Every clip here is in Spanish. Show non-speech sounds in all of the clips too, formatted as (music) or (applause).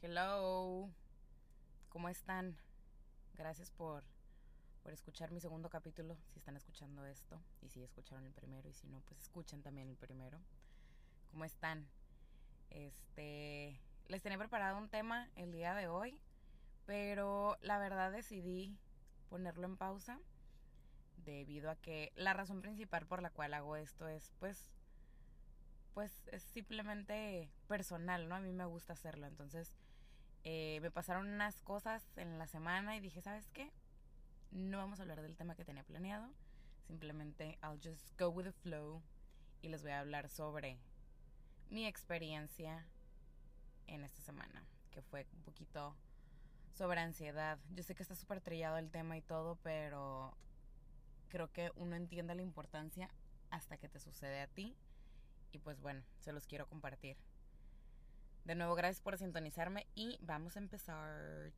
Hello. ¿Cómo están? Gracias por, por escuchar mi segundo capítulo, si están escuchando esto, y si escucharon el primero, y si no, pues escuchen también el primero. ¿Cómo están? Este, les tenía preparado un tema el día de hoy, pero la verdad decidí ponerlo en pausa debido a que la razón principal por la cual hago esto es pues pues es simplemente personal, ¿no? A mí me gusta hacerlo, entonces eh, me pasaron unas cosas en la semana y dije, ¿sabes qué? No vamos a hablar del tema que tenía planeado. Simplemente I'll just go with the flow y les voy a hablar sobre mi experiencia en esta semana, que fue un poquito sobre ansiedad. Yo sé que está súper trillado el tema y todo, pero creo que uno entiende la importancia hasta que te sucede a ti. Y pues bueno, se los quiero compartir. De nuevo, gracias por sintonizarme y vamos a empezar.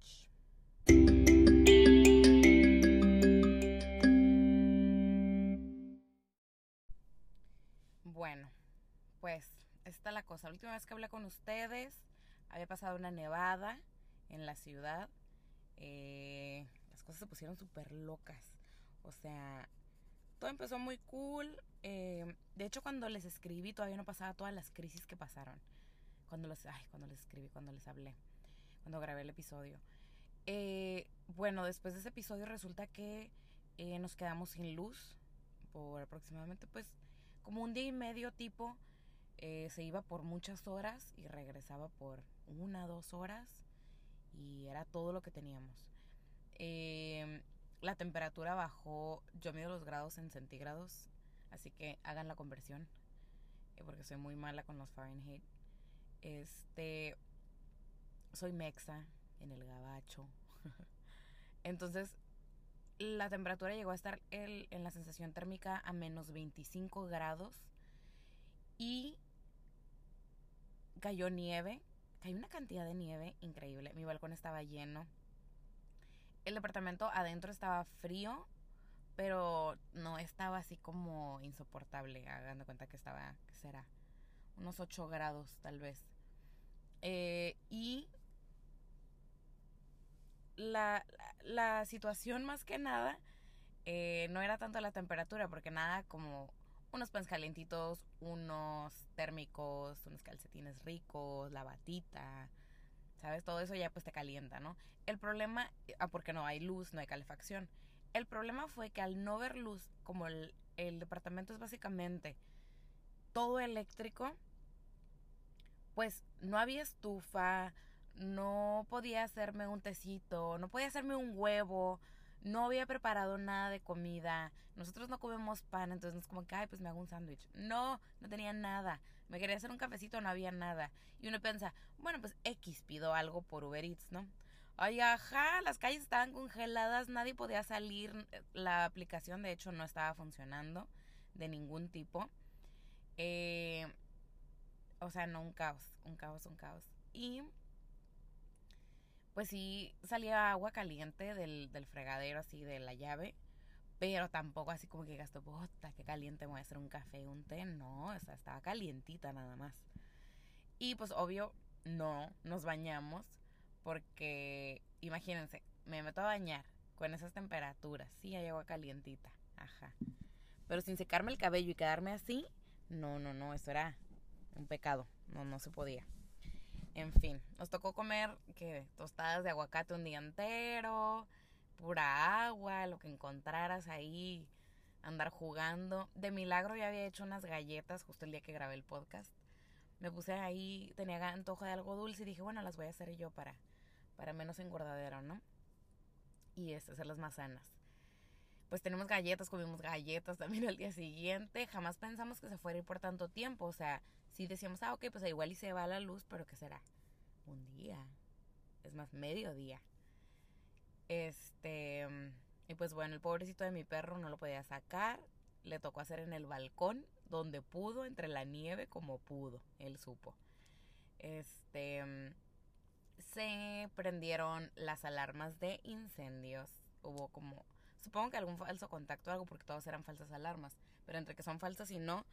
Bueno, pues esta es la cosa. La última vez que hablé con ustedes había pasado una nevada en la ciudad. Eh, las cosas se pusieron súper locas. O sea, todo empezó muy cool. Eh, de hecho, cuando les escribí todavía no pasaba todas las crisis que pasaron cuando les, ay, cuando les escribí, cuando les hablé, cuando grabé el episodio. Eh, bueno, después de ese episodio resulta que eh, nos quedamos sin luz por aproximadamente, pues, como un día y medio tipo. Eh, se iba por muchas horas y regresaba por una, dos horas y era todo lo que teníamos. la temperatura bajó, yo mido los grados en centígrados, así que hagan la conversión, porque soy muy mala con los Fahrenheit. Este, soy mexa en el gabacho. (laughs) Entonces, la temperatura llegó a estar el, en la sensación térmica a menos 25 grados y cayó nieve. Cayó una cantidad de nieve increíble. Mi balcón estaba lleno. El departamento adentro estaba frío, pero no estaba así como insoportable. De cuenta que estaba, ¿qué será? Unos 8 grados tal vez. Eh, y la, la, situación más que nada eh, no era tanto la temperatura, porque nada como unos pans calientitos, unos térmicos, unos calcetines ricos, la batita, ¿sabes? Todo eso ya pues te calienta, ¿no? El problema, ah, porque no hay luz, no hay calefacción. El problema fue que al no ver luz, como el, el departamento es básicamente todo eléctrico, pues no había estufa, no podía hacerme un tecito, no podía hacerme un huevo, no había preparado nada de comida. Nosotros no comemos pan, entonces es como que, ay, pues me hago un sándwich. No, no tenía nada. Me quería hacer un cafecito, no había nada. Y uno piensa, bueno, pues X pido algo por Uber Eats, ¿no? Ay, ajá, las calles estaban congeladas, nadie podía salir. La aplicación, de hecho, no estaba funcionando de ningún tipo. Eh, o sea, no un caos, un caos, un caos. Y pues sí salía agua caliente del, del fregadero, así de la llave, pero tampoco así como que gastó, puta, qué caliente, me voy a hacer un café, un té, no, o sea, estaba calientita nada más. Y pues obvio, no, nos bañamos, porque imagínense, me meto a bañar con esas temperaturas, sí, hay agua calientita, ajá. Pero sin secarme el cabello y quedarme así, no, no, no, eso era un pecado, no, no se podía. En fin, nos tocó comer que tostadas de aguacate un día entero, pura agua, lo que encontraras ahí, andar jugando. De milagro ya había hecho unas galletas justo el día que grabé el podcast. Me puse ahí, tenía antojo de algo dulce y dije, bueno, las voy a hacer yo para, para menos engordadero, ¿no? Y es, hacerlas más sanas pues tenemos galletas, comimos galletas también al día siguiente. Jamás pensamos que se fuera a ir por tanto tiempo. O sea, sí decíamos, ah, ok, pues igual y se va la luz, pero ¿qué será? Un día. Es más, medio día. Este. Y pues bueno, el pobrecito de mi perro no lo podía sacar. Le tocó hacer en el balcón, donde pudo, entre la nieve, como pudo. Él supo. Este. Se prendieron las alarmas de incendios. Hubo como Supongo que algún falso contacto o algo porque todas eran falsas alarmas. Pero entre que son falsas y no,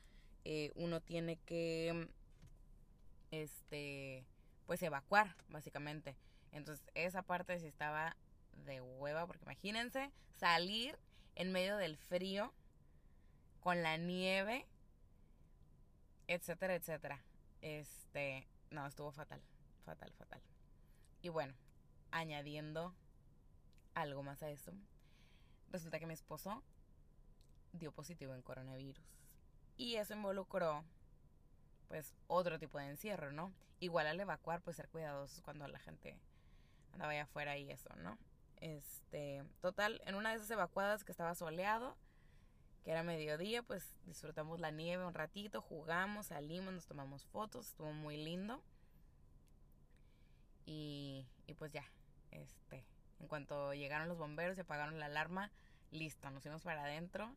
eh, uno tiene que este pues evacuar, básicamente. Entonces esa parte sí estaba de hueva, porque imagínense salir en medio del frío, con la nieve, etcétera, etcétera. Este, no, estuvo fatal, fatal, fatal. Y bueno, añadiendo algo más a eso, resulta que mi esposo dio positivo en coronavirus. Y eso involucró, pues, otro tipo de encierro, ¿no? Igual al evacuar, pues ser cuidadosos cuando la gente andaba allá afuera y eso, ¿no? Este, total, en una de esas evacuadas que estaba soleado, que era mediodía, pues disfrutamos la nieve un ratito, jugamos, salimos, nos tomamos fotos, estuvo muy lindo. Y, y pues ya, este, en cuanto llegaron los bomberos y apagaron la alarma, listo, nos fuimos para adentro.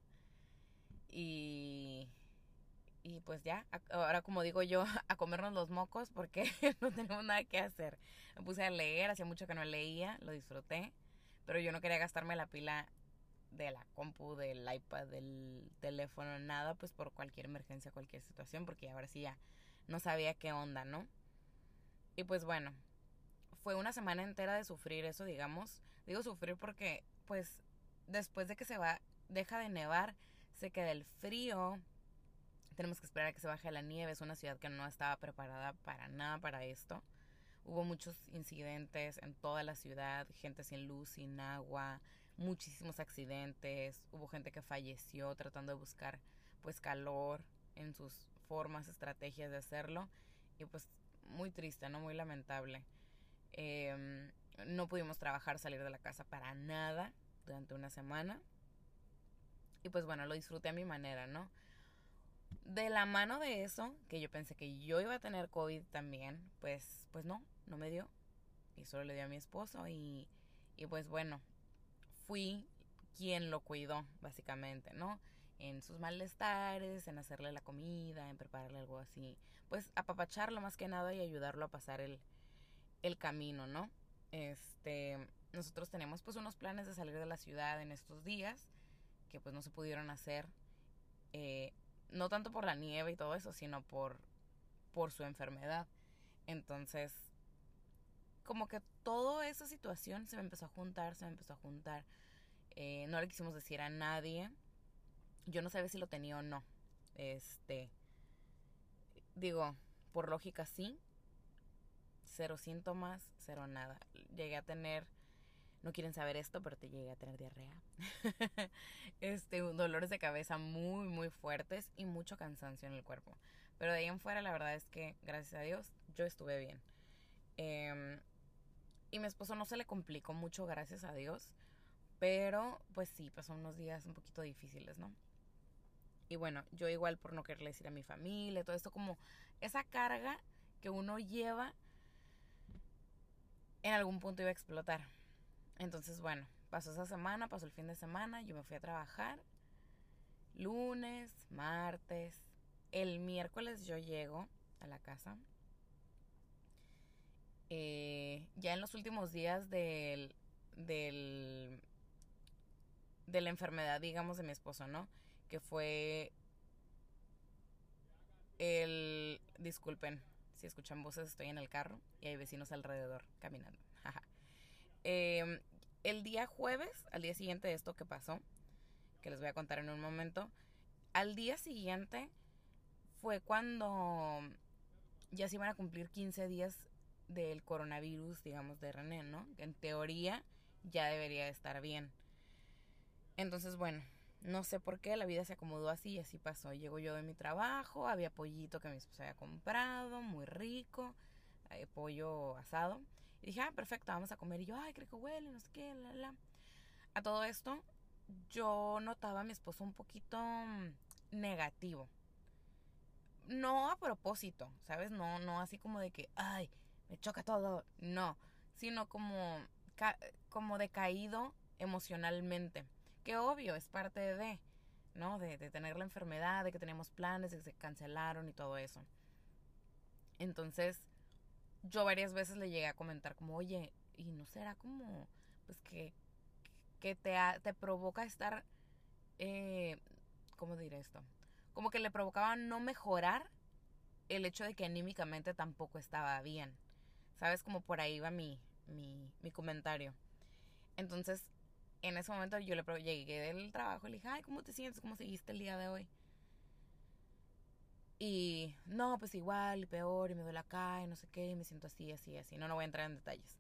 Y, y pues ya, ahora como digo yo, (laughs) a comernos los mocos porque (laughs) no tenemos nada que hacer. Me puse a leer, hacía mucho que no leía, lo disfruté, pero yo no quería gastarme la pila de la compu, del iPad, del teléfono, nada, pues por cualquier emergencia, cualquier situación, porque ahora sí ya no sabía qué onda, ¿no? Y pues bueno, fue una semana entera de sufrir eso, digamos. Digo sufrir porque, pues, después de que se va, deja de nevar, se queda el frío, tenemos que esperar a que se baje la nieve, es una ciudad que no estaba preparada para nada para esto. Hubo muchos incidentes en toda la ciudad, gente sin luz, sin agua, muchísimos accidentes, hubo gente que falleció tratando de buscar pues calor en sus formas, estrategias de hacerlo y pues muy triste, ¿no? Muy lamentable. Em, no pudimos trabajar, salir de la casa para nada durante una semana. Y pues bueno, lo disfruté a mi manera, ¿no? De la mano de eso, que yo pensé que yo iba a tener COVID también, pues, pues no, no me dio. Y solo le dio a mi esposo y, y pues bueno, fui quien lo cuidó, básicamente, ¿no? En sus malestares, en hacerle la comida, en prepararle algo así. Pues apapacharlo más que nada y ayudarlo a pasar el, el camino, ¿no? Este, nosotros tenemos pues unos planes de salir de la ciudad en estos días que pues no se pudieron hacer, eh, no tanto por la nieve y todo eso, sino por, por su enfermedad. Entonces, como que toda esa situación se me empezó a juntar, se me empezó a juntar. Eh, no le quisimos decir a nadie. Yo no sabía si lo tenía o no. Este, digo, por lógica sí, cero síntomas, cero nada. Llegué a tener, no quieren saber esto, pero te llegué a tener diarrea. (laughs) este, dolores de cabeza muy, muy fuertes y mucho cansancio en el cuerpo. Pero de ahí en fuera, la verdad es que, gracias a Dios, yo estuve bien. Em, y mi esposo no se le complicó mucho, gracias a Dios. Pero, pues sí, pasó unos días un poquito difíciles, ¿no? Y bueno, yo igual por no quererle decir a mi familia, todo esto como esa carga que uno lleva en algún punto iba a explotar. Entonces, bueno, pasó esa semana, pasó el fin de semana, yo me fui a trabajar. Lunes, martes, el miércoles yo llego a la casa. Eh, ya en los últimos días del, del, de la enfermedad, digamos, de mi esposo, ¿no? Que fue el... Disculpen, si escuchan voces, estoy en el carro y hay vecinos alrededor caminando. (laughs) el día jueves, al día siguiente de esto que pasó, que les voy a contar en un momento, al día siguiente fue cuando ya se iban a cumplir 15 días del coronavirus, digamos, de René, ¿no? En teoría ya debería estar bien. Entonces, bueno, no sé por qué la vida se acomodó así y así pasó. Llego yo de mi trabajo, había pollito que mi esposa había comprado, muy rico, eh, pollo asado. Y dije, ah, perfecto, vamos a comer. Y yo, ay, creo que huele, no sé qué, la, la. A todo esto, yo notaba a mi esposo un poquito mm, negativo. No a propósito, ¿sabes? No, no así como de que, ay, me choca todo. No, sino como, como decaído emocionalmente que obvio es parte de, ¿no? De, tener la enfermedad, de que tenemos planes, de que se cancelaron y todo eso. Entonces, yo varias veces le llegué a comentar como, oye, ¿y no será como, pues que, que te, te provoca estar, eh, ¿cómo diré esto? Como que le provocaba no mejorar el hecho de que anímicamente tampoco estaba bien, ¿Sabes? Como por ahí va mi, mi, mi comentario. Entonces, en ese momento yo le llegué del trabajo y le dije, ay, ¿cómo te sientes? ¿Cómo seguiste el día de hoy? Y no, pues igual, y peor, y me duele acá, y no sé qué, y me siento así, así, así. No, no voy a entrar en detalles.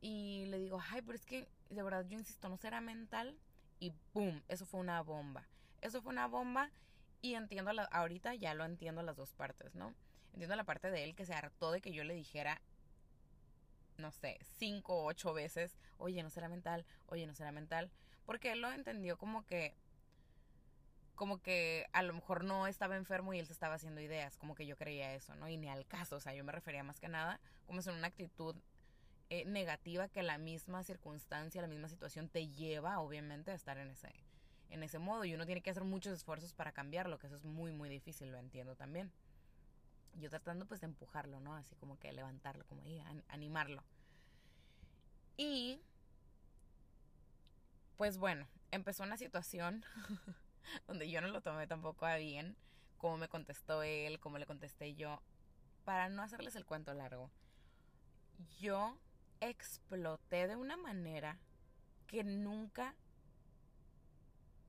Y le digo, ay, pero es que de verdad yo insisto, no será mental. Y boom, eso fue una bomba. Eso fue una bomba y entiendo, la, ahorita ya lo entiendo las dos partes, ¿no? Entiendo la parte de él que se hartó de que yo le dijera, no sé, cinco o ocho veces, oye, no será mental, oye, no será mental. Porque él lo entendió como que como que a lo mejor no estaba enfermo y él se estaba haciendo ideas, como que yo creía eso, ¿no? Y ni al caso, o sea, yo me refería más que nada como es una actitud eh, negativa que la misma circunstancia, la misma situación te lleva, obviamente, a estar en ese, en ese modo. Y uno tiene que hacer muchos esfuerzos para cambiarlo, que eso es muy, muy difícil, lo entiendo también. Yo tratando pues de empujarlo, ¿no? Así como que levantarlo, como ahí, animarlo. Y, pues bueno, empezó una situación (laughs) (laughs) donde yo no lo tomé tampoco a bien, cómo me contestó él, cómo le contesté yo, para no hacerles el cuento largo. Yo exploté de una manera que nunca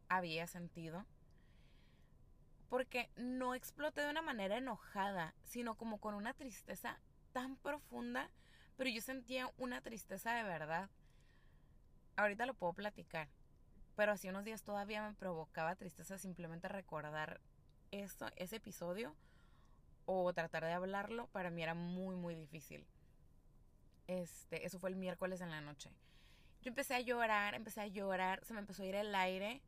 había sentido. Porque no exploté de una manera enojada, sino como con una tristeza tan profunda, pero yo sentía una tristeza de verdad. Ahorita lo puedo platicar. Pero hace unos días todavía me provocaba tristeza simplemente recordar eso, ese episodio o tratar de hablarlo. Para mí era muy, muy difícil. Este, eso fue el miércoles en la noche. Yo empecé a llorar, empecé a llorar, se me empezó a ir el aire.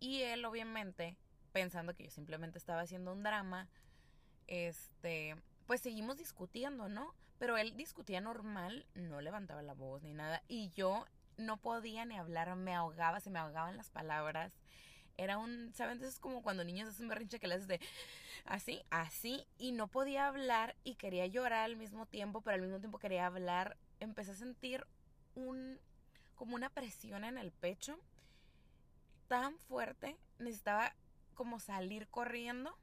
Y él, obviamente, pensando que yo simplemente estaba haciendo un drama, este, pues seguimos discutiendo, ¿no? Pero él discutía normal, no levantaba la voz ni nada. Y yo no podía ni hablar, me ahogaba, se me ahogaban las palabras. Era un, ¿saben? Eso es como cuando niños hacen berrinche que le haces de así, así, y no podía hablar y quería llorar al mismo tiempo, pero al mismo tiempo quería hablar. Empecé a sentir un, como una presión en el pecho tan fuerte, necesitaba como salir corriendo.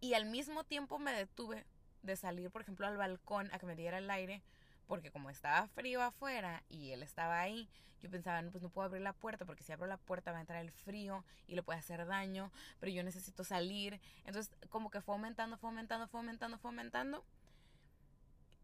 Y al mismo tiempo me detuve de salir, por ejemplo, al balcón a que me diera el aire porque como estaba frío afuera y él estaba ahí, yo pensaba, no, pues no puedo abrir la puerta porque si abro la puerta va a entrar el frío y le puede hacer daño, pero yo necesito salir. Entonces como que fue aumentando, fue aumentando, fue aumentando, fue aumentando.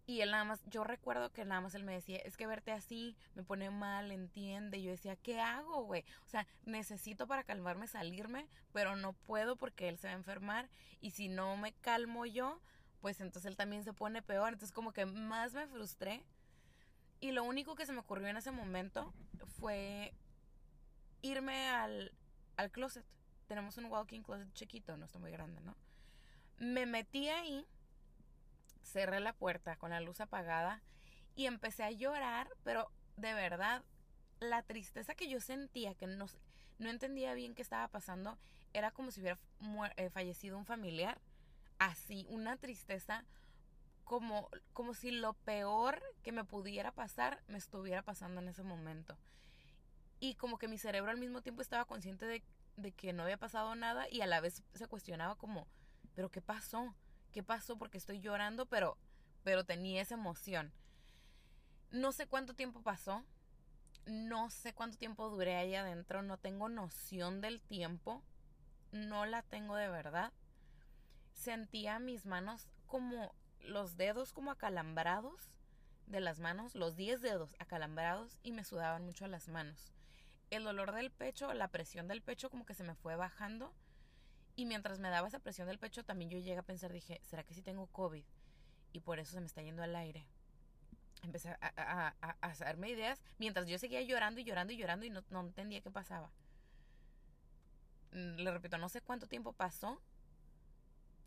Y él nada más, yo recuerdo que nada más él me decía, es que verte así me pone mal, entiende. Yo decía, ¿qué hago, güey? O sea, necesito para calmarme salirme, pero no puedo porque él se va a enfermar. Y si no me calmo yo, pues entonces él también se pone peor. Entonces como que más me frustré. Y lo único que se me ocurrió en ese momento fue irme al, al closet. Tenemos un walking closet chiquito, no está muy grande, ¿no? Me metí ahí, cerré la puerta con la luz apagada y empecé a llorar, pero de verdad, la tristeza que yo sentía, que no, no entendía bien qué estaba pasando, era como si hubiera eh, fallecido un familiar así, una tristeza como, como si lo peor que me pudiera pasar me estuviera pasando en ese momento. Y como que mi cerebro al mismo tiempo estaba consciente de, de que no había pasado nada y a la vez se cuestionaba como, pero ¿qué pasó? ¿Qué pasó? Porque estoy llorando, pero, pero tenía esa emoción. No sé cuánto tiempo pasó, no sé cuánto tiempo duré ahí adentro, no tengo noción del tiempo, no la tengo de verdad sentía mis manos como los dedos como acalambrados de las manos, los 10 dedos acalambrados y me sudaban mucho las manos. El dolor del pecho, la presión del pecho como que se me fue bajando y mientras me daba esa presión del pecho también yo llegué a pensar, dije, ¿será que sí tengo COVID? Y por eso se me está yendo al aire. Empecé a, hacerme ideas mientras yo seguía llorando y llorando y llorando y no, no entendía qué pasaba. Mm, le repito, no sé cuánto tiempo pasó,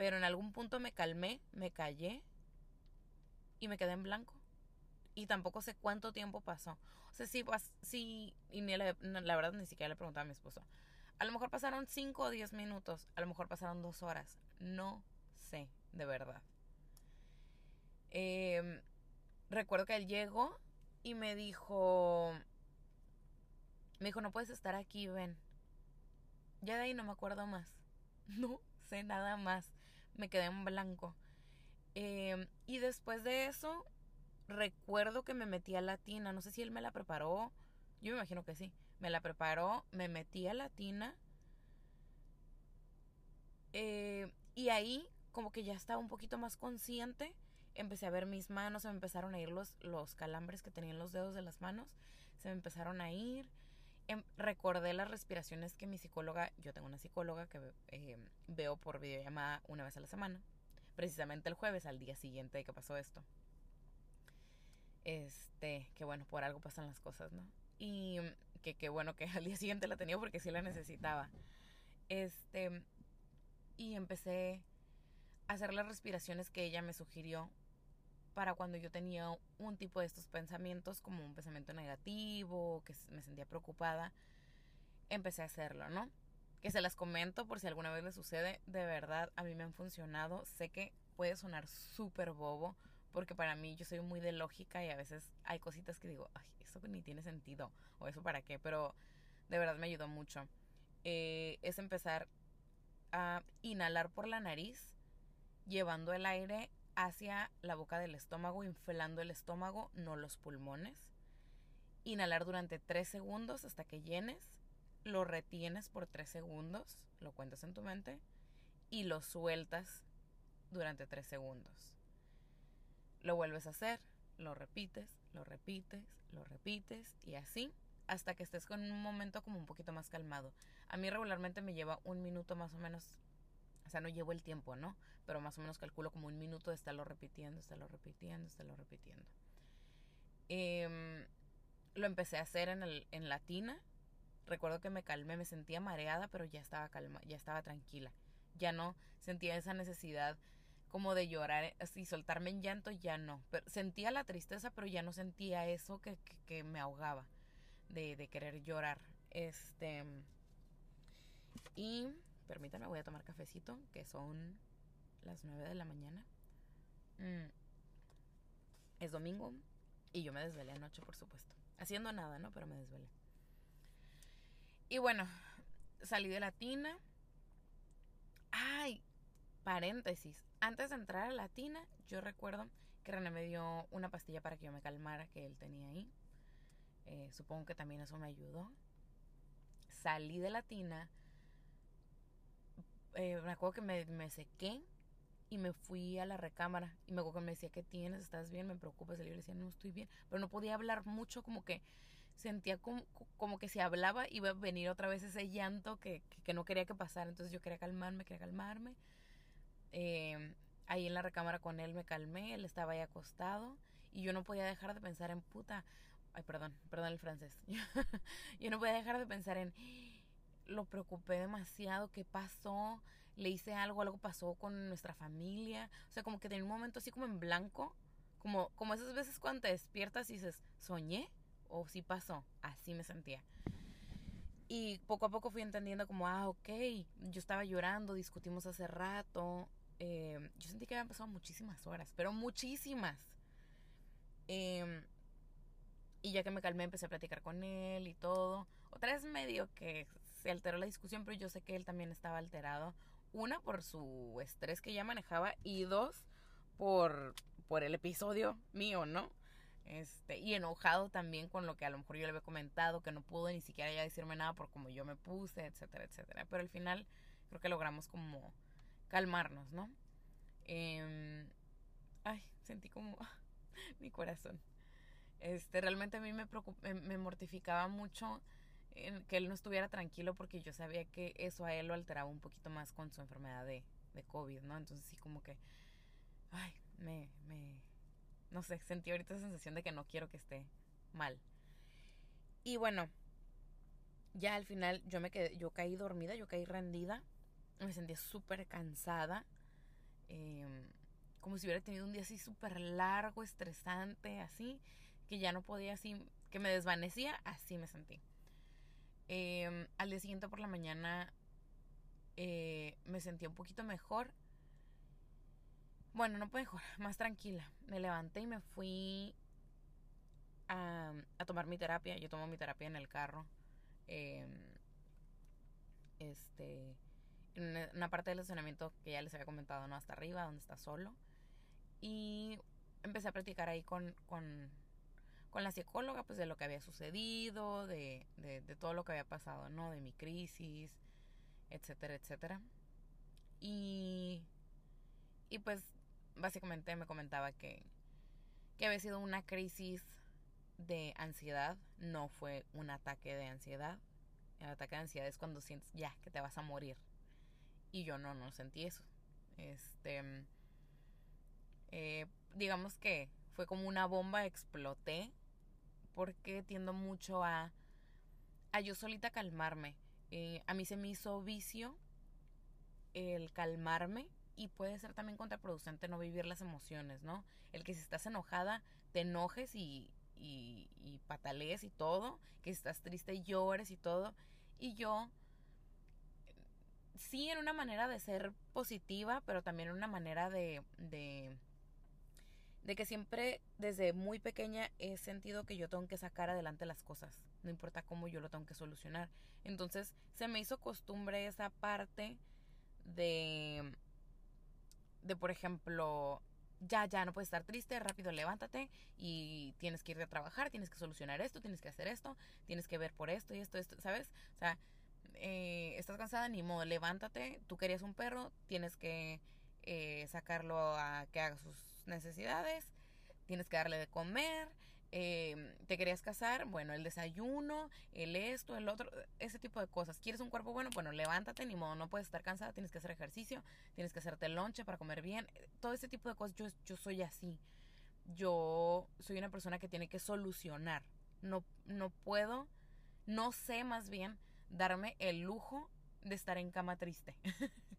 pero en algún punto me calmé, me callé y me quedé en blanco. Y tampoco sé cuánto tiempo pasó. O sea, sí, pues, sí, y ni la, verdad ni siquiera le preguntaba a mi esposo. A lo mejor pasaron 5 o 10 minutos, a lo mejor pasaron 2 horas. No sé, de verdad. Em, recuerdo que él llegó y me dijo, me dijo, no puedes estar aquí, ven. Ya de ahí no me acuerdo más. (laughs) No sé nada más me quedé en blanco. Em, y después de eso, recuerdo que me metí a latina. No sé si él me la preparó. Yo me imagino que sí. Me la preparó, me metí a latina. Eh, y ahí, como que ya estaba un poquito más consciente. Empecé a ver mis manos, se me empezaron a ir los, los calambres que tenía en los dedos de las manos. Se me empezaron a ir. Em, recordé las respiraciones que mi psicóloga, yo tengo una psicóloga que eh, veo por videollamada una vez a la semana, precisamente el jueves, al día siguiente de que pasó esto. Este, que bueno, por algo pasan las cosas, ¿no? Y que, que bueno que (laughs) al día siguiente la tenía porque sí la necesitaba. Este, y empecé a hacer las respiraciones que ella me sugirió para cuando yo tenía un tipo de estos pensamientos, como un pensamiento negativo, que me sentía preocupada, empecé a hacerlo, ¿no? Que se las comento por si alguna vez le sucede, de verdad a mí me han funcionado, sé que puede sonar súper bobo, porque para mí yo soy muy de lógica y a veces hay cositas que digo, ay, eso ni tiene sentido, o eso para qué, pero de verdad me ayudó mucho. Eh, es empezar a inhalar por la nariz, llevando el aire hacia la boca del estómago, inflando el estómago, no los pulmones. Inhalar durante 3 segundos hasta que llenes. Lo retienes por 3 segundos, lo cuentas en tu mente. Y lo sueltas durante 3 segundos. Lo vuelves a hacer, lo repites, lo repites, lo repites y así hasta que estés con un momento como un poquito más calmado. A mí regularmente me lleva un minuto más o menos o sea, no llevo el tiempo, ¿no? Pero más o menos calculo como un minuto de estarlo repitiendo, estarlo repitiendo, estarlo repitiendo. Em, lo empecé a hacer en, el, en latina. Recuerdo que me calmé, me sentía mareada, pero ya estaba calma, ya estaba tranquila. Ya no sentía esa necesidad como de llorar y soltarme en llanto, ya no. Pero sentía la tristeza, pero ya no sentía eso que, que, me ahogaba de, de querer llorar. Este. Y Permítanme, voy a tomar cafecito, que son las 9 de la mañana. Mm. Es domingo y yo me desvelé anoche, por supuesto. Haciendo nada, ¿no? Pero me desvelé. Y bueno, salí de la tina. Ay, paréntesis. Antes de entrar a la tina, yo recuerdo que René me dio una pastilla para que yo me calmara que él tenía ahí. Eh, supongo que también eso me ayudó. Salí de la tina eh, me acuerdo que me, me, sequé y me fui a la recámara y me acuerdo que me decía, ¿qué tienes? ¿Estás bien? Me preocupas. Y yo le decía, no, estoy bien. Pero no podía hablar mucho, como que sentía como, como que si hablaba iba a venir otra vez ese llanto que, que, no quería que pasara. Entonces yo quería calmarme, quería calmarme. Eh, ahí en la recámara con él me calmé, él estaba ahí acostado y yo no podía dejar de pensar en puta. Ay, perdón, perdón el francés. (laughs) yo no podía dejar de pensar en lo preocupé demasiado, qué pasó, le hice algo, algo pasó con nuestra familia, o sea, como que tenía un momento así como en blanco, como, como esas veces cuando te despiertas y dices, soñé o sí pasó, así me sentía. Y poco a poco fui entendiendo como, ah, ok, yo estaba llorando, discutimos hace rato, eh, yo sentí que habían pasado muchísimas horas, pero muchísimas. Em, y ya que me calmé, empecé a platicar con él y todo. Otra vez medio que se alteró la discusión, pero yo sé que él también estaba alterado. Una, por su estrés que ya manejaba y dos, por, por el episodio mío, ¿no? Este, y enojado también con lo que a lo mejor yo le había comentado, que no pudo ni siquiera ya decirme nada por cómo yo me puse, etcétera, etcétera. Pero al final creo que logramos como calmarnos, ¿no? Em, ay, sentí como (laughs) mi corazón. Este, realmente a mí me, me mortificaba mucho que él no estuviera tranquilo porque yo sabía que eso a él lo alteraba un poquito más con su enfermedad de, de COVID, ¿no? Entonces sí como que, ay, me, me, no sé, sentí ahorita esa sensación de que no quiero que esté mal. Y bueno, ya al final yo me quedé, yo caí dormida, yo caí rendida, me sentía súper cansada, em, como si hubiera tenido un día así súper largo, estresante, así, que ya no podía así, que me desvanecía, así me sentí. Em, al día siguiente por la mañana eh, me sentí un poquito mejor. Bueno, no mejor, (laughs) más tranquila. Me levanté y me fui a, tomar mi terapia. Yo tomo mi terapia en el carro. Em, este. En una parte del estacionamiento que ya les había comentado, ¿no? Hasta arriba, donde está solo. Y empecé a practicar ahí con, con, con la psicóloga, pues de lo que había sucedido, de, de, todo lo que había pasado, ¿no? De mi crisis, etcétera, etcétera. Y, y pues básicamente me comentaba que, que había sido una crisis de ansiedad, no fue un ataque de ansiedad. El ataque de ansiedad es cuando sientes ya que te vas a morir. Y yo no, no sentí eso. Este, eh, digamos que fue como una bomba, exploté, porque tiendo mucho a, a yo solita calmarme. Eh, a mí se me hizo vicio el calmarme y puede ser también contraproducente no vivir las emociones, ¿no? El que si estás enojada, te enojes y, y, y patalees y todo, que si estás triste llores y todo. Y yo, sí, en una manera de ser positiva, pero también en una manera de, de, de que siempre desde muy pequeña he sentido que yo tengo que sacar adelante las cosas, no importa cómo yo lo tengo que solucionar. Entonces se me hizo costumbre esa parte de, de por ejemplo, ya, ya, no puedes estar triste, rápido levántate y tienes que ir a trabajar, tienes que solucionar esto, tienes que hacer esto, tienes que ver por esto y esto, esto, ¿sabes? O sea, eh, estás cansada, ni modo, levántate, tú querías un perro, tienes que eh, sacarlo a que haga sus necesidades, tienes que darle de comer, eh, te querías casar, bueno, el desayuno, el esto, el otro, ese tipo de cosas. ¿Quieres un cuerpo bueno? Bueno, levántate, ni modo, no puedes estar cansada, tienes que hacer ejercicio, tienes que hacerte lonche para comer bien, todo ese tipo de cosas. Yo, yo soy así. Yo soy una persona que tiene que solucionar. No, no puedo, no sé más bien darme el lujo de estar en cama triste. (laughs)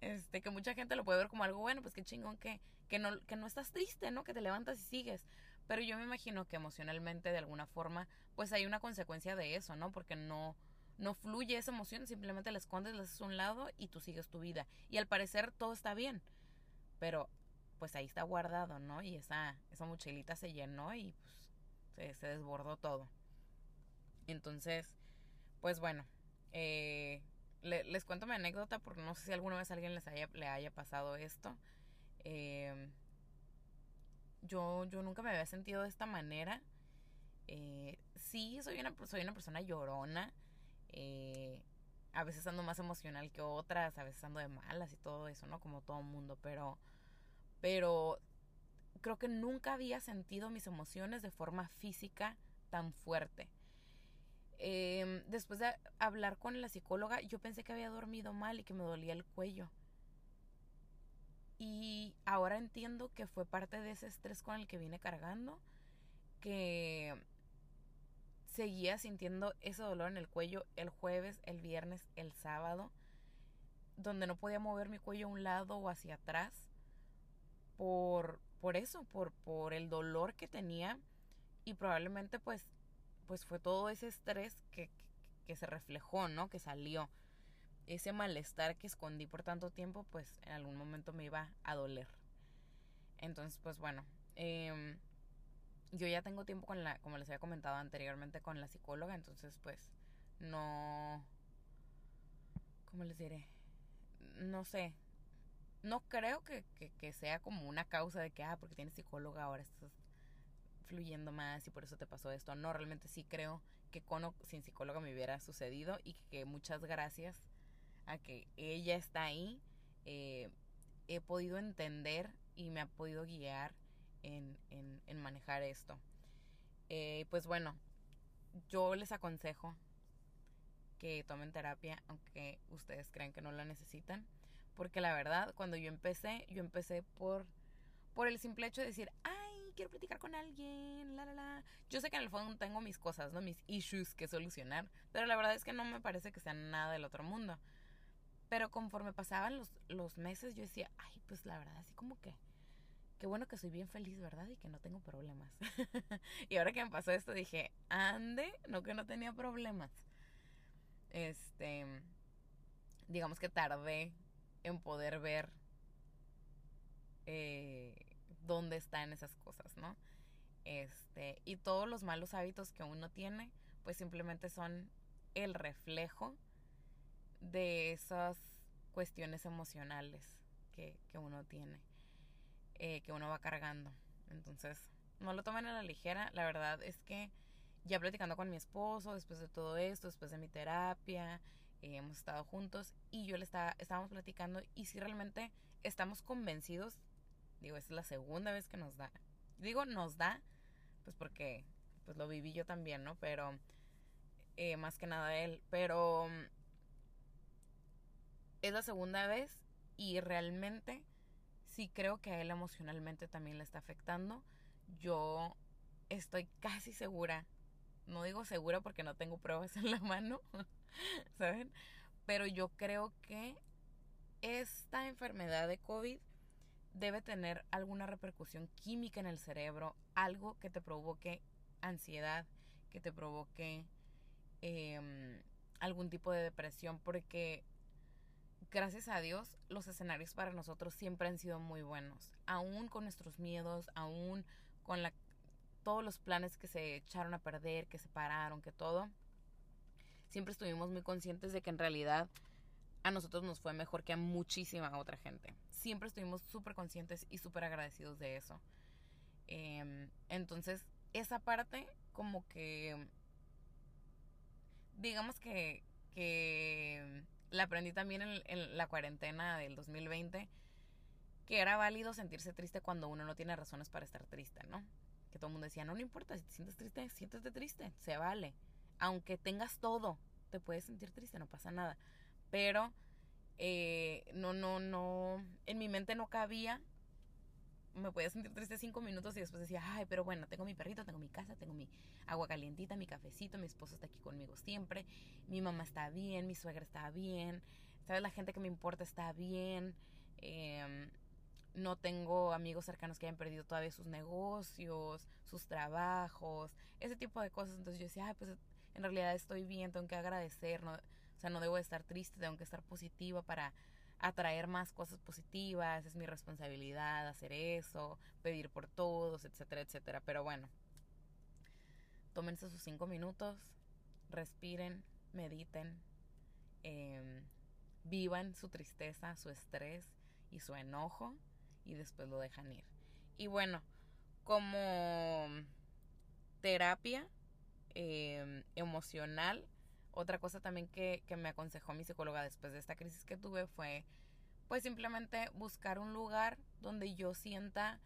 este, que mucha gente lo puede ver como algo bueno, pues qué chingón que, que, no, que no estás triste, ¿no? Que te levantas y sigues. Pero yo me imagino que emocionalmente, de alguna forma, pues hay una consecuencia de eso, ¿no? Porque no, no fluye esa emoción, simplemente la escondes, la haces a un lado y tú sigues tu vida. Y al parecer todo está bien. Pero pues ahí está guardado, ¿no? Y esa, esa mochilita se llenó y pues se, desbordó todo. Entonces, pues bueno, eh, le, les cuento mi anécdota porque no sé si alguna vez alguien les haya, le haya pasado esto. Eh, yo, yo nunca me había sentido de esta manera. Eh, sí, soy una, soy una persona llorona. Eh, a veces ando más emocional que otras, a veces ando de malas y todo eso, ¿no? Como todo mundo, pero, pero creo que nunca había sentido mis emociones de forma física tan fuerte. Eh, después de hablar con la psicóloga, yo pensé que había dormido mal y que me dolía el cuello. Y ahora entiendo que fue parte de ese estrés con el que vine cargando, que seguía sintiendo ese dolor en el cuello el jueves, el viernes, el sábado, donde no podía mover mi cuello a un lado o hacia atrás por, por eso, por, por el dolor que tenía y probablemente pues, pues fue todo ese estrés que, que, se reflejó, ¿no? Que salió ese malestar que escondí por tanto tiempo, pues en algún momento me iba a doler. Entonces, pues bueno, eh, yo ya tengo tiempo con la, como les había comentado anteriormente, con la psicóloga, entonces pues no, ¿cómo les diré? No sé, no creo que, que, que sea como una causa de que, ah, porque tienes psicóloga ahora estás fluyendo más y por eso te pasó esto. No, realmente sí creo que con sin psicóloga me hubiera sucedido y que muchas gracias a que ella está ahí, eh, he podido entender y me ha podido guiar en, en, manejar esto. Eh, pues bueno, yo les aconsejo que tomen terapia, aunque ustedes crean que no la necesitan. Porque la verdad, cuando yo empecé, yo empecé por, por el simple hecho de decir, ay, quiero platicar con alguien, la, la, la. Yo sé que en el fondo tengo mis cosas, ¿no? Mis issues que solucionar, pero la verdad es que no me parece que sea nada del otro mundo. Pero conforme pasaban los, los meses, yo decía, ay, pues la verdad, así como que, qué bueno que soy bien feliz, ¿verdad? Y que no tengo problemas. (laughs) y ahora que me pasó esto, dije, ande, no que no tenía problemas. Este, digamos que tardé en poder ver eh, dónde están esas cosas, ¿no? Este, y todos los malos hábitos que uno tiene, pues simplemente son el reflejo de esas cuestiones emocionales que, que uno tiene. eh, que uno va cargando. Entonces, no lo tomen a la ligera. La verdad es que ya platicando con mi esposo, después de todo esto, después de mi terapia, eh, hemos estado juntos y yo le estaba, estábamos platicando y si realmente estamos convencidos, digo, es la segunda vez que nos da. Digo, nos da, pues porque pues lo viví yo también, ¿no? Pero eh, más que nada él, pero es la segunda vez y realmente sí creo que a él emocionalmente también le está afectando. Yo estoy casi segura, no digo segura porque no tengo pruebas en la (laughs) mano, ¿saben? Pero yo creo que esta enfermedad de COVID debe tener alguna repercusión química en el cerebro, algo que te provoque ansiedad, que te provoque em, algún tipo de depresión, porque gracias a Dios los escenarios para nosotros siempre han sido muy buenos, aún con nuestros miedos, aún con la, todos los planes que se echaron a perder, que se pararon, que todo, siempre estuvimos muy conscientes de que en realidad a nosotros nos fue mejor que a muchísima otra gente. Siempre estuvimos súper conscientes y súper agradecidos de eso. Em, entonces, esa parte como que, digamos que, que la aprendí también en, la cuarentena del 2020, que era válido sentirse triste cuando uno no tiene razones para estar triste, ¿no? Que todo el mundo decía, no, no importa, si te sientes triste, siéntete triste, se vale. Aunque tengas todo, te puedes sentir triste, no pasa nada pero eh, no, no, no, en mi mente no cabía. Me podía sentir triste cinco minutos y después decía, ay, pero bueno, tengo mi perrito, tengo mi casa, tengo mi agua calientita, mi cafecito, mi esposo está aquí conmigo siempre, mi mamá está bien, mi suegra está bien, ¿sabes? La gente que me importa está bien. Em, no tengo amigos cercanos que hayan perdido todavía sus negocios, sus trabajos, ese tipo de cosas. Entonces yo decía, ay, pues en realidad estoy bien, tengo que agradecer, ¿no? O sea, no debo estar triste, tengo que estar positiva para atraer más cosas positivas, es mi responsabilidad hacer eso, pedir por todos, etcétera, etcétera. Pero bueno, tómense sus cinco minutos, respiren, mediten, em, vivan su tristeza, su estrés y su enojo y después lo dejan ir. Y bueno, como terapia em, emocional, otra cosa también que, me aconsejó mi psicóloga después de esta crisis que tuve fue pues simplemente buscar un lugar donde yo sienta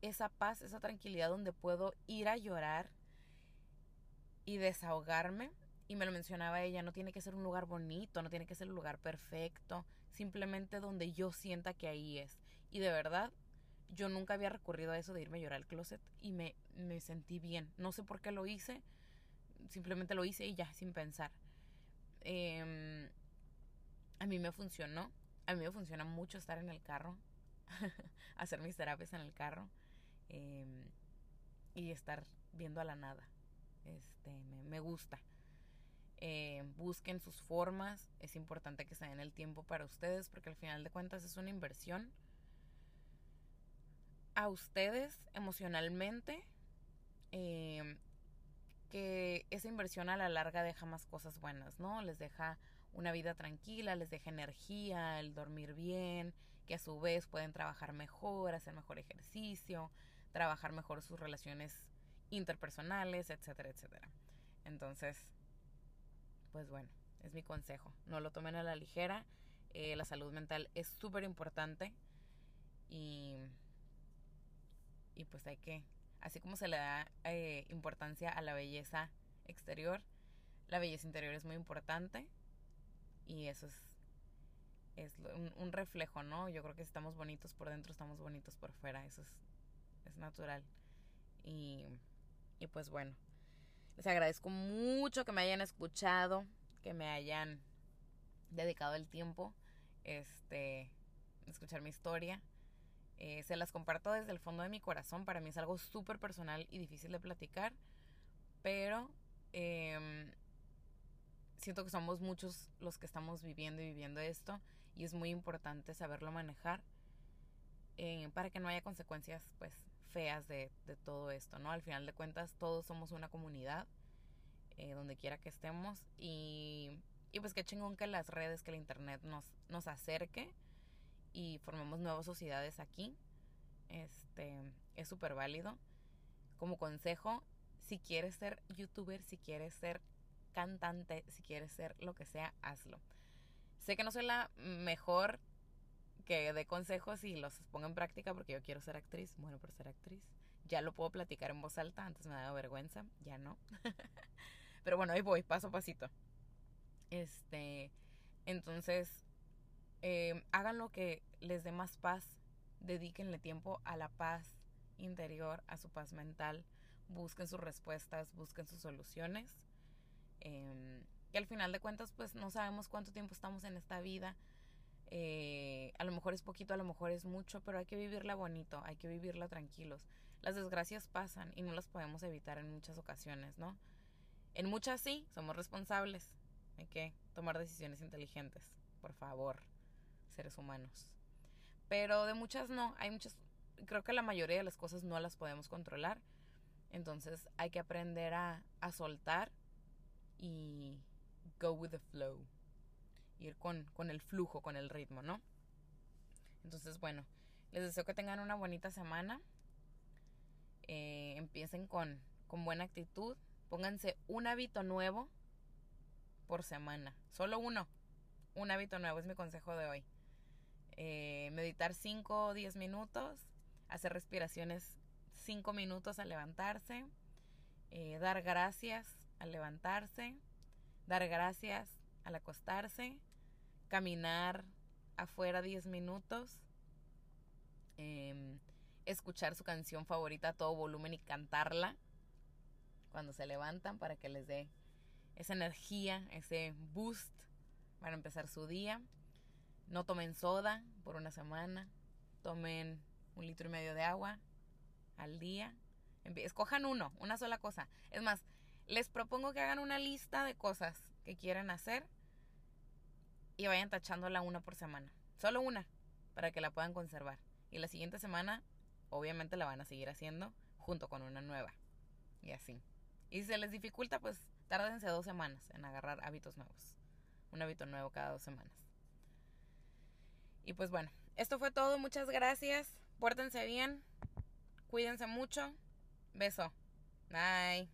esa paz, esa tranquilidad donde puedo ir a llorar y desahogarme. Y me lo mencionaba ella, no tiene que ser un lugar bonito, no tiene que ser un lugar perfecto, simplemente donde yo sienta que ahí es. Y de verdad, yo nunca había recurrido a eso de irme a llorar al closet y me, me sentí bien. No sé por qué lo hice, simplemente lo hice y ya, sin pensar. Em, a mí me funcionó. A mí me funciona mucho estar en el carro, (laughs) hacer mis terapias en el carro em, y estar viendo a la nada. Este, me, gusta. Em, busquen sus formas. Es importante que se den el tiempo para ustedes porque al final de cuentas es una inversión a ustedes emocionalmente que esa inversión a la larga deja más cosas buenas, ¿no? Les deja una vida tranquila, les deja energía, el dormir bien, que a su vez pueden trabajar mejor, hacer mejor ejercicio, trabajar mejor sus relaciones interpersonales, etcétera, etcétera. Entonces, pues bueno, es mi consejo. No lo tomen a la ligera. Eh, la salud mental es súper importante y, y pues hay que así como se le da eh, importancia a la belleza exterior, la belleza interior es muy importante y eso es, es un, reflejo, ¿no? Yo creo que si estamos bonitos por dentro, estamos bonitos por fuera, eso es, es natural. Y, y pues bueno, les agradezco mucho que me hayan escuchado, que me hayan dedicado el tiempo, este, escuchar mi historia. Eh, se las comparto desde el fondo de mi corazón. Para mí es algo súper personal y difícil de platicar. Pero em, siento que somos muchos los que estamos viviendo y viviendo esto. Y es muy importante saberlo manejar. Eh, para que no haya consecuencias pues feas de, de, todo esto, ¿no? Al final de cuentas todos somos una comunidad, eh, donde quiera que estemos, y, y pues qué chingón que las redes, que el internet nos, nos acerque y formemos nuevas sociedades aquí. este, es súper válido. Como consejo, si quieres ser youtuber, si quieres ser cantante, si quieres ser lo que sea, hazlo. Sé que no soy la mejor que dé consejos y los ponga en práctica porque yo quiero ser actriz, bueno por ser actriz. Ya lo puedo platicar en voz alta, antes me daba vergüenza, ya no. (laughs) Pero bueno, ahí voy, paso a pasito. Este, entonces, eh, hagan lo que les dé más paz, dedíquenle tiempo a la paz interior, a su paz mental, busquen sus respuestas, busquen sus soluciones. Eh, que al final de cuentas, pues no sabemos cuánto tiempo estamos en esta vida. Eh, a lo mejor es poquito, a lo mejor es mucho, pero hay que vivirla bonito, hay que vivirla tranquilos. Las desgracias pasan y no las podemos evitar en muchas ocasiones, ¿no? En muchas sí, somos responsables. Hay que tomar decisiones inteligentes, por favor, seres humanos. Pero de muchas no, hay muchas, creo que la mayoría de las cosas no las podemos controlar. Entonces hay que aprender a, a soltar y go with the flow. Ir con, con el flujo, con el ritmo, ¿no? Entonces, bueno, les deseo que tengan una bonita semana. Eh, empiecen con, con buena actitud. Pónganse un hábito nuevo por semana. Solo uno. Un hábito nuevo es mi consejo de hoy. Eh, meditar 5 o 10 minutos. Hacer respiraciones 5 minutos al levantarse. Eh, dar gracias al levantarse. Dar gracias al acostarse. Caminar afuera 10 minutos. Em, escuchar su canción favorita a todo volumen y cantarla cuando se levantan para que les dé esa energía, ese boost para empezar su día. No tomen soda por una semana, tomen un litro y medio de agua al día. Escojan uno, una sola cosa. Es más, les propongo que hagan una lista de cosas que quieren hacer y vayan tachándola una por semana. Solo una, para que la puedan conservar. Y la siguiente semana, obviamente, la van a seguir haciendo junto con una nueva. Y así. Y si se les dificulta, pues tárdense dos semanas en agarrar hábitos nuevos. Un hábito nuevo cada dos semanas. Y pues bueno, esto fue todo. Muchas gracias. Pórtense bien. Cuídense mucho. Beso. Bye.